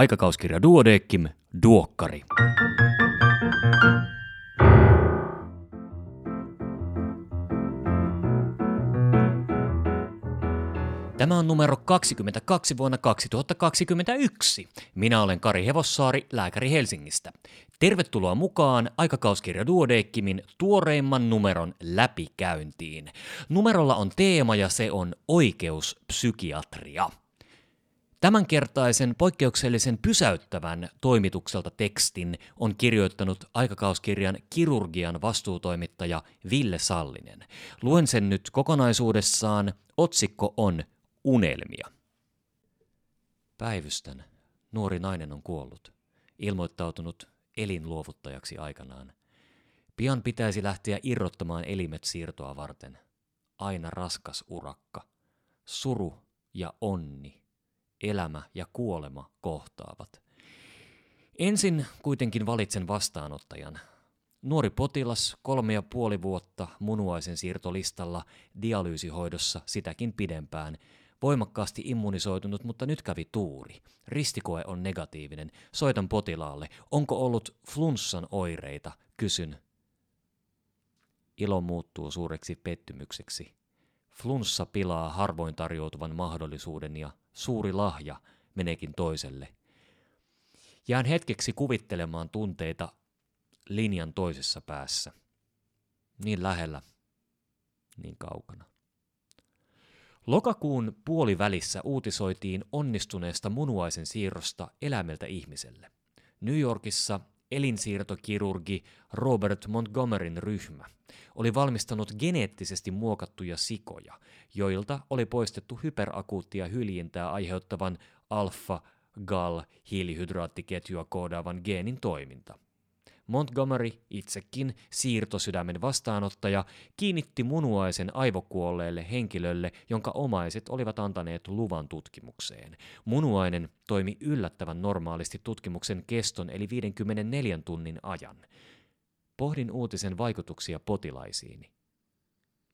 Aikakauskirja Duodeckim, Duokkari. Tämä on numero 22 vuonna 2021. Minä olen Kari Hevossaari, lääkäri Helsingistä. Tervetuloa mukaan aikakauskirja Duodeckimin tuoreimman numeron läpikäyntiin. Numerolla on teema ja se on oikeuspsykiatria. Tämänkertaisen poikkeuksellisen pysäyttävän toimitukselta tekstin on kirjoittanut aikakauskirjan kirurgian vastuutoimittaja Ville Sallinen. Luen sen nyt kokonaisuudessaan. Otsikko on Unelmia. Päivystän. Nuori nainen on kuollut. Ilmoittautunut elinluovuttajaksi aikanaan. Pian pitäisi lähteä irrottamaan elimet siirtoa varten. Aina raskas urakka. Suru ja onni. Elämä ja kuolema kohtaavat. Ensin kuitenkin valitsen vastaanottajan. Nuori potilas, kolme ja puoli vuotta munuaisen siirtolistalla, dialyysihoidossa sitäkin pidempään – voimakkaasti immunisoitunut, mutta nyt kävi tuuri. Ristikoe on negatiivinen. Soitan potilaalle. Onko ollut flunssan oireita? Kysyn. Ilo muuttuu suureksi pettymykseksi. Flunssa pilaa harvoin tarjoutuvan mahdollisuuden ja suuri lahja meneekin toiselle. Jään hetkeksi kuvittelemaan tunteita linjan toisessa päässä. Niin lähellä, niin kaukana. Lokakuun puolivälissä uutisoitiin onnistuneesta munuaisen siirrosta eläimeltä ihmiselle. New Yorkissa elinsiirtokirurgi Robert Montgomeryn ryhmä. Oli valmistanut geneettisesti muokattuja sikoja, joilta oli poistettu hyperakuuttia hyljintää aiheuttavan alfa-gal hiilihydraattiketjua koodaavan geenin toiminta – Montgomery, itsekin siirtosydämen vastaanottaja, kiinnitti munuaisen aivokuolleelle henkilölle, jonka omaiset olivat antaneet luvan tutkimukseen. Munuainen toimi yllättävän normaalisti tutkimuksen keston eli 54 tunnin ajan. Pohdin uutisen vaikutuksia potilaisiini.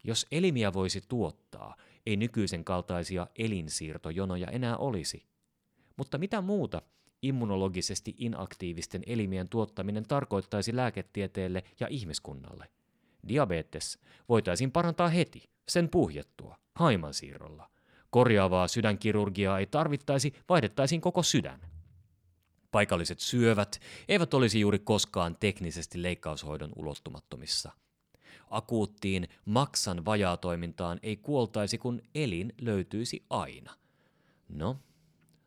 Jos elimiä voisi tuottaa, ei nykyisen kaltaisia elinsiirtojonoja enää olisi. Mutta mitä muuta immunologisesti inaktiivisten elimien tuottaminen tarkoittaisi lääketieteelle ja ihmiskunnalle. Diabetes voitaisiin parantaa heti, sen puhjettua, haimansiirrolla. Korjaavaa sydänkirurgiaa ei tarvittaisi, vaihdettaisiin koko sydän. Paikalliset syövät eivät olisi juuri koskaan teknisesti leikkaushoidon ulottumattomissa. Akuuttiin maksan vajaatoimintaan ei kuoltaisi, kun elin löytyisi aina. No,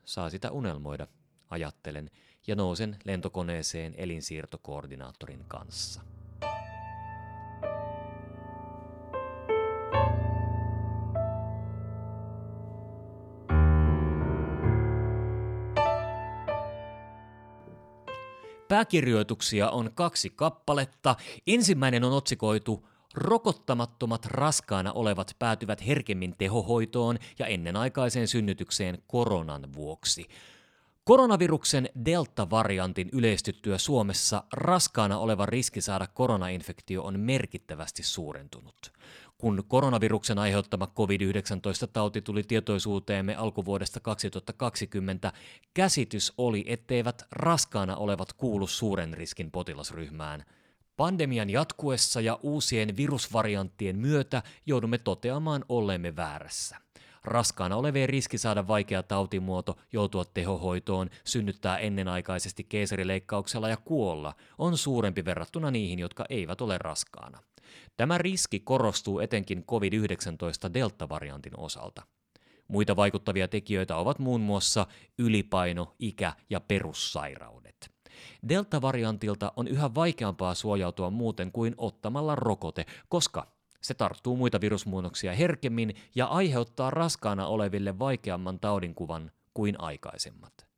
saa sitä unelmoida – ajattelen, ja nousen lentokoneeseen elinsiirtokoordinaattorin kanssa. Pääkirjoituksia on kaksi kappaletta. Ensimmäinen on otsikoitu Rokottamattomat raskaana olevat päätyvät herkemmin tehohoitoon ja ennenaikaiseen synnytykseen koronan vuoksi. Koronaviruksen delta-variantin yleistyttyä Suomessa raskaana oleva riski saada koronainfektio on merkittävästi suurentunut. Kun koronaviruksen aiheuttama COVID-19-tauti tuli tietoisuuteemme alkuvuodesta 2020, käsitys oli, etteivät raskaana olevat kuulu suuren riskin potilasryhmään. Pandemian jatkuessa ja uusien virusvarianttien myötä joudumme toteamaan olleemme väärässä. Raskaana olevien riski saada vaikea tautimuoto, joutua tehohoitoon, synnyttää ennenaikaisesti keisarileikkauksella ja kuolla on suurempi verrattuna niihin, jotka eivät ole raskaana. Tämä riski korostuu etenkin COVID-19 delta-variantin osalta. Muita vaikuttavia tekijöitä ovat muun muassa ylipaino, ikä ja perussairaudet. Delta-variantilta on yhä vaikeampaa suojautua muuten kuin ottamalla rokote, koska se tarttuu muita virusmuunnoksia herkemmin ja aiheuttaa raskaana oleville vaikeamman taudinkuvan kuin aikaisemmat.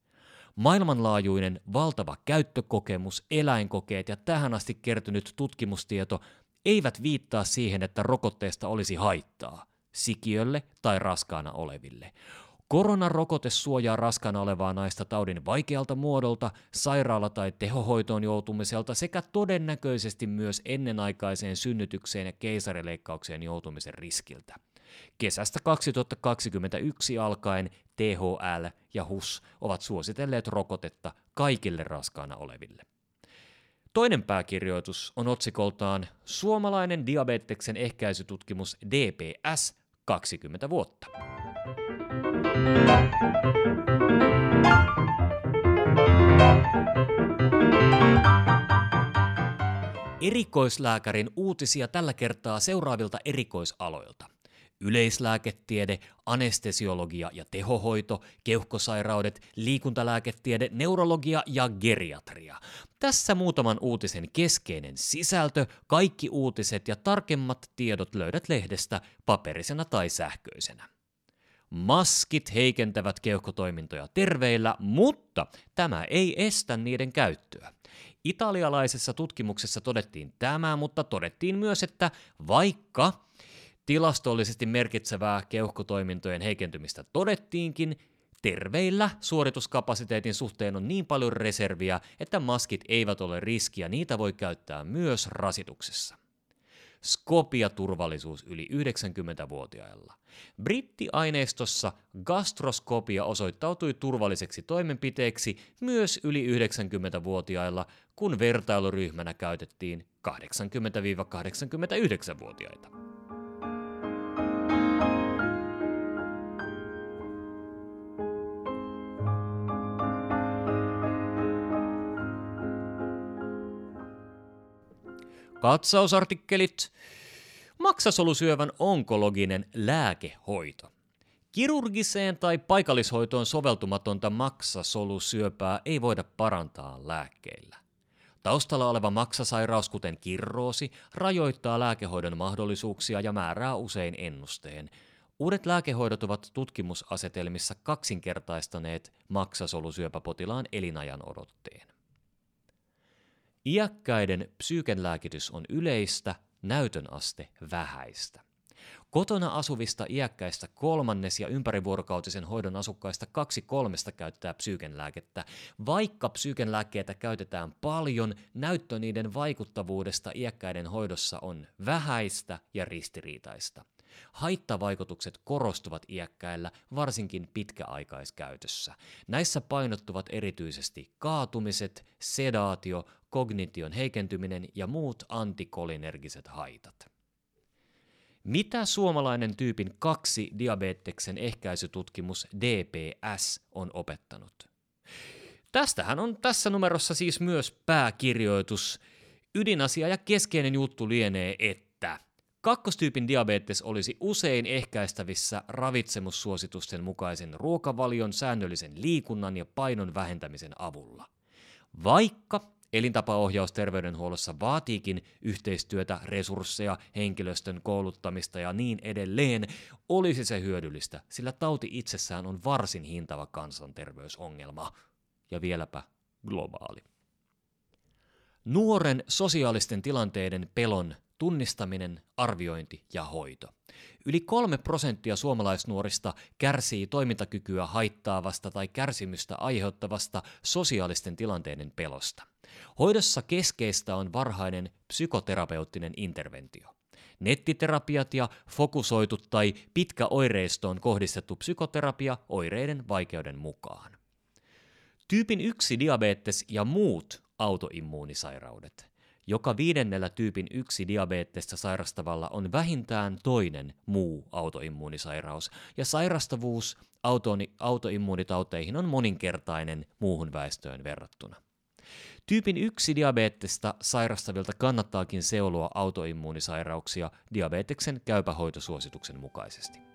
Maailmanlaajuinen valtava käyttökokemus, eläinkokeet ja tähän asti kertynyt tutkimustieto eivät viittaa siihen, että rokotteesta olisi haittaa sikiölle tai raskaana oleville. Koronarokote suojaa raskaana olevaa naista taudin vaikealta muodolta, sairaala- tai tehohoitoon joutumiselta sekä todennäköisesti myös ennenaikaiseen synnytykseen ja keisarileikkaukseen joutumisen riskiltä. Kesästä 2021 alkaen THL ja HUS ovat suositelleet rokotetta kaikille raskaana oleville. Toinen pääkirjoitus on otsikoltaan Suomalainen diabeteksen ehkäisytutkimus DPS 20 vuotta. Erikoislääkärin uutisia tällä kertaa seuraavilta erikoisaloilta – yleislääketiede, anestesiologia ja tehohoito, keuhkosairaudet, liikuntalääketiede, neurologia ja geriatria. Tässä muutaman uutisen keskeinen sisältö, kaikki uutiset ja tarkemmat tiedot löydät lehdestä paperisena tai sähköisenä. Maskit heikentävät keuhkotoimintoja terveillä, mutta tämä ei estä niiden käyttöä. Italialaisessa tutkimuksessa todettiin tämä, mutta todettiin myös, että vaikka tilastollisesti merkitsevää keuhkotoimintojen heikentymistä todettiinkin, terveillä suorituskapasiteetin suhteen on niin paljon reserviä, että maskit eivät ole riskiä, niitä voi käyttää myös rasituksessa. Skopia-turvallisuus yli 90-vuotiailla. Brittiaineistossa gastroskopia osoittautui turvalliseksi toimenpiteeksi myös yli 90-vuotiailla, kun vertailuryhmänä käytettiin 80-89-vuotiaita. Katsausartikkelit. Maksasolusyövän onkologinen lääkehoito. Kirurgiseen tai paikallishoitoon soveltumatonta maksasolusyöpää ei voida parantaa lääkkeillä. Taustalla oleva maksasairaus, kuten kirroosi, rajoittaa lääkehoidon mahdollisuuksia ja määrää usein ennusteen. Uudet lääkehoidot ovat tutkimusasetelmissa kaksinkertaistaneet maksasolusyöpäpotilaan elinajan odotteen. Iäkkäiden psyykenlääkitys on yleistä, näytön aste vähäistä. Kotona asuvista iäkkäistä kolmannes ja ympärivuorokautisen hoidon asukkaista kaksi kolmesta käyttää psyykenlääkettä. Vaikka psyykenlääkkeitä käytetään paljon, näyttö niiden vaikuttavuudesta iäkkäiden hoidossa on vähäistä ja ristiriitaista. Haittavaikutukset korostuvat iäkkäillä, varsinkin pitkäaikaiskäytössä. Näissä painottuvat erityisesti kaatumiset, sedaatio, kognition heikentyminen ja muut antikolinergiset haitat. Mitä suomalainen tyypin 2 diabeteksen ehkäisytutkimus DPS on opettanut? Tästähän on tässä numerossa siis myös pääkirjoitus. Ydinasia ja keskeinen juttu lienee, että kakkostyypin diabetes olisi usein ehkäistävissä ravitsemussuositusten mukaisen ruokavalion, säännöllisen liikunnan ja painon vähentämisen avulla. Vaikka Elintapaohjaus terveydenhuollossa vaatiikin yhteistyötä, resursseja, henkilöstön kouluttamista ja niin edelleen. Olisi se hyödyllistä, sillä tauti itsessään on varsin hintava kansanterveysongelma. Ja vieläpä globaali. Nuoren sosiaalisten tilanteiden pelon tunnistaminen, arviointi ja hoito. Yli kolme prosenttia suomalaisnuorista kärsii toimintakykyä haittaavasta tai kärsimystä aiheuttavasta sosiaalisten tilanteiden pelosta. Hoidossa keskeistä on varhainen psykoterapeuttinen interventio. Nettiterapiat ja fokusoitu tai pitkä oireistoon kohdistettu psykoterapia oireiden vaikeuden mukaan. Tyypin 1 diabetes ja muut autoimmuunisairaudet. Joka viidennellä tyypin 1 diabetesta sairastavalla on vähintään toinen muu autoimmuunisairaus, ja sairastavuus autoimmuunitauteihin on moninkertainen muuhun väestöön verrattuna. Tyypin 1 diabetesta sairastavilta kannattaakin seuloa autoimmuunisairauksia diabeteksen käypähoitosuosituksen mukaisesti.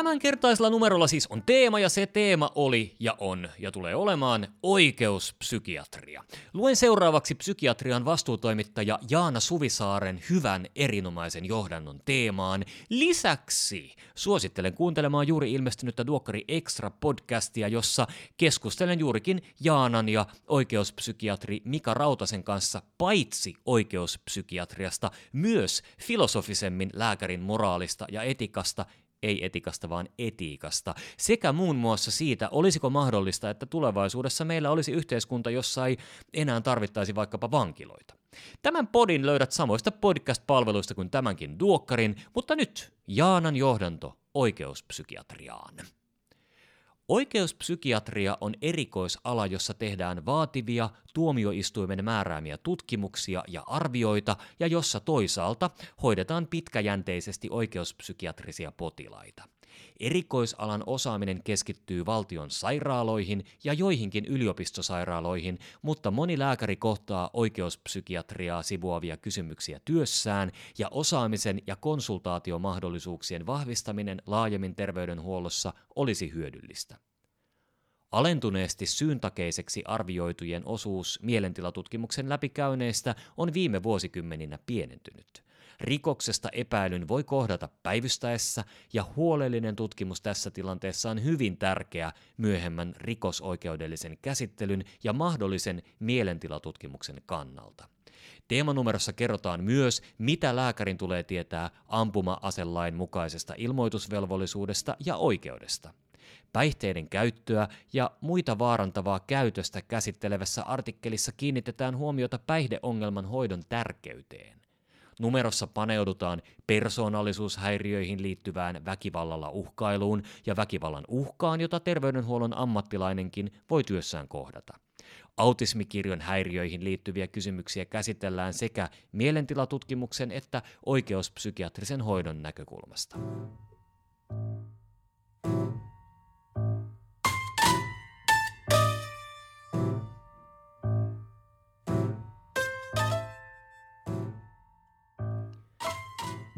Tämänkertaisella numerolla siis on teema ja se teema oli ja on ja tulee olemaan oikeuspsykiatria. Luen seuraavaksi psykiatrian vastuutoimittaja Jaana Suvisaaren hyvän erinomaisen johdannon teemaan. Lisäksi suosittelen kuuntelemaan juuri ilmestynyttä Duokkari Extra podcastia, jossa keskustelen juurikin Jaanan ja oikeuspsykiatri Mika Rautasen kanssa paitsi oikeuspsykiatriasta, myös filosofisemmin lääkärin moraalista ja etikasta ei etikasta vaan etiikasta, sekä muun muassa siitä, olisiko mahdollista, että tulevaisuudessa meillä olisi yhteiskunta, jossa ei enää tarvittaisi vaikkapa vankiloita. Tämän podin löydät samoista podcast-palveluista kuin tämänkin duokkarin, mutta nyt Jaanan johdanto oikeuspsykiatriaan. Oikeuspsykiatria on erikoisala, jossa tehdään vaativia tuomioistuimen määräämiä tutkimuksia ja arvioita, ja jossa toisaalta hoidetaan pitkäjänteisesti oikeuspsykiatrisia potilaita. Erikoisalan osaaminen keskittyy valtion sairaaloihin ja joihinkin yliopistosairaaloihin, mutta moni lääkäri kohtaa oikeuspsykiatriaa sivuavia kysymyksiä työssään, ja osaamisen ja konsultaatiomahdollisuuksien vahvistaminen laajemmin terveydenhuollossa olisi hyödyllistä. Alentuneesti syyntakeiseksi arvioitujen osuus mielentilatutkimuksen läpikäyneistä on viime vuosikymmeninä pienentynyt. Rikoksesta epäilyn voi kohdata päivystäessä, ja huolellinen tutkimus tässä tilanteessa on hyvin tärkeä myöhemmän rikosoikeudellisen käsittelyn ja mahdollisen mielentilatutkimuksen kannalta. Teemanumerossa kerrotaan myös, mitä lääkärin tulee tietää ampuma-aselain mukaisesta ilmoitusvelvollisuudesta ja oikeudesta. Päihteiden käyttöä ja muita vaarantavaa käytöstä käsittelevässä artikkelissa kiinnitetään huomiota päihdeongelman hoidon tärkeyteen. Numerossa paneudutaan persoonallisuushäiriöihin liittyvään väkivallalla uhkailuun ja väkivallan uhkaan, jota terveydenhuollon ammattilainenkin voi työssään kohdata. Autismikirjon häiriöihin liittyviä kysymyksiä käsitellään sekä mielentilatutkimuksen että oikeuspsykiatrisen hoidon näkökulmasta.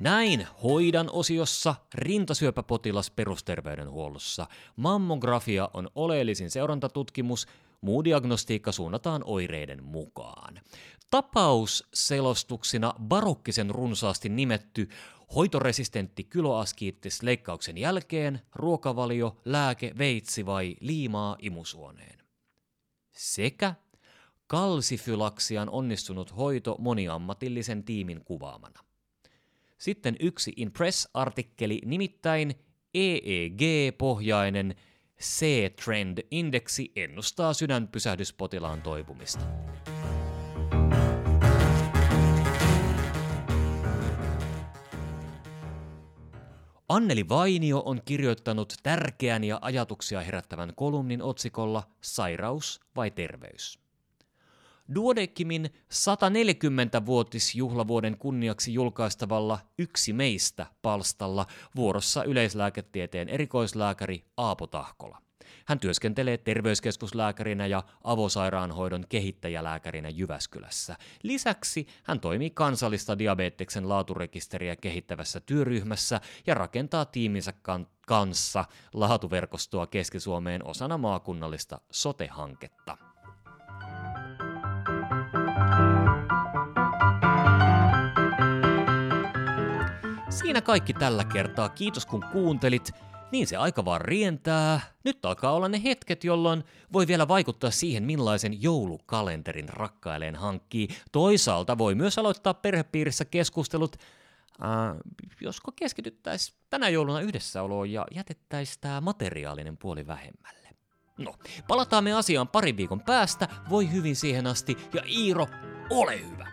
Näin hoidan osiossa rintasyöpäpotilas perusterveydenhuollossa. Mammografia on oleellisin seurantatutkimus, muu diagnostiikka suunnataan oireiden mukaan. Tapausselostuksina barokkisen runsaasti nimetty hoitoresistentti kyloaskiittis leikkauksen jälkeen, ruokavalio, lääke, veitsi vai liimaa imusuoneen. Sekä kalsifylaksian onnistunut hoito moniammatillisen tiimin kuvaamana. Sitten yksi Impress-artikkeli, nimittäin EEG-pohjainen C-Trend-indeksi ennustaa sydänpysähdyspotilaan toipumista. Anneli Vainio on kirjoittanut tärkeän ja ajatuksia herättävän kolumnin otsikolla Sairaus vai terveys? Duodeckimin 140-vuotisjuhlavuoden kunniaksi julkaistavalla Yksi meistä palstalla vuorossa yleislääketieteen erikoislääkäri Aapo Tahkola. Hän työskentelee terveyskeskuslääkärinä ja avosairaanhoidon kehittäjälääkärinä Jyväskylässä. Lisäksi hän toimii kansallista diabeteksen laaturekisteriä kehittävässä työryhmässä ja rakentaa tiiminsä kan- kanssa laatuverkostoa Keski-Suomeen osana maakunnallista sote-hanketta. Siinä kaikki tällä kertaa. Kiitos kun kuuntelit. Niin se aika vaan rientää. Nyt alkaa olla ne hetket, jolloin voi vielä vaikuttaa siihen, millaisen joulukalenterin rakkaileen hankkii. Toisaalta voi myös aloittaa perhepiirissä keskustelut, äh, josko keskityttäisiin tänä jouluna yhdessäoloon ja jätettäisiin tämä materiaalinen puoli vähemmälle. No, palataan me asiaan parin viikon päästä, voi hyvin siihen asti, ja Iiro, ole hyvä!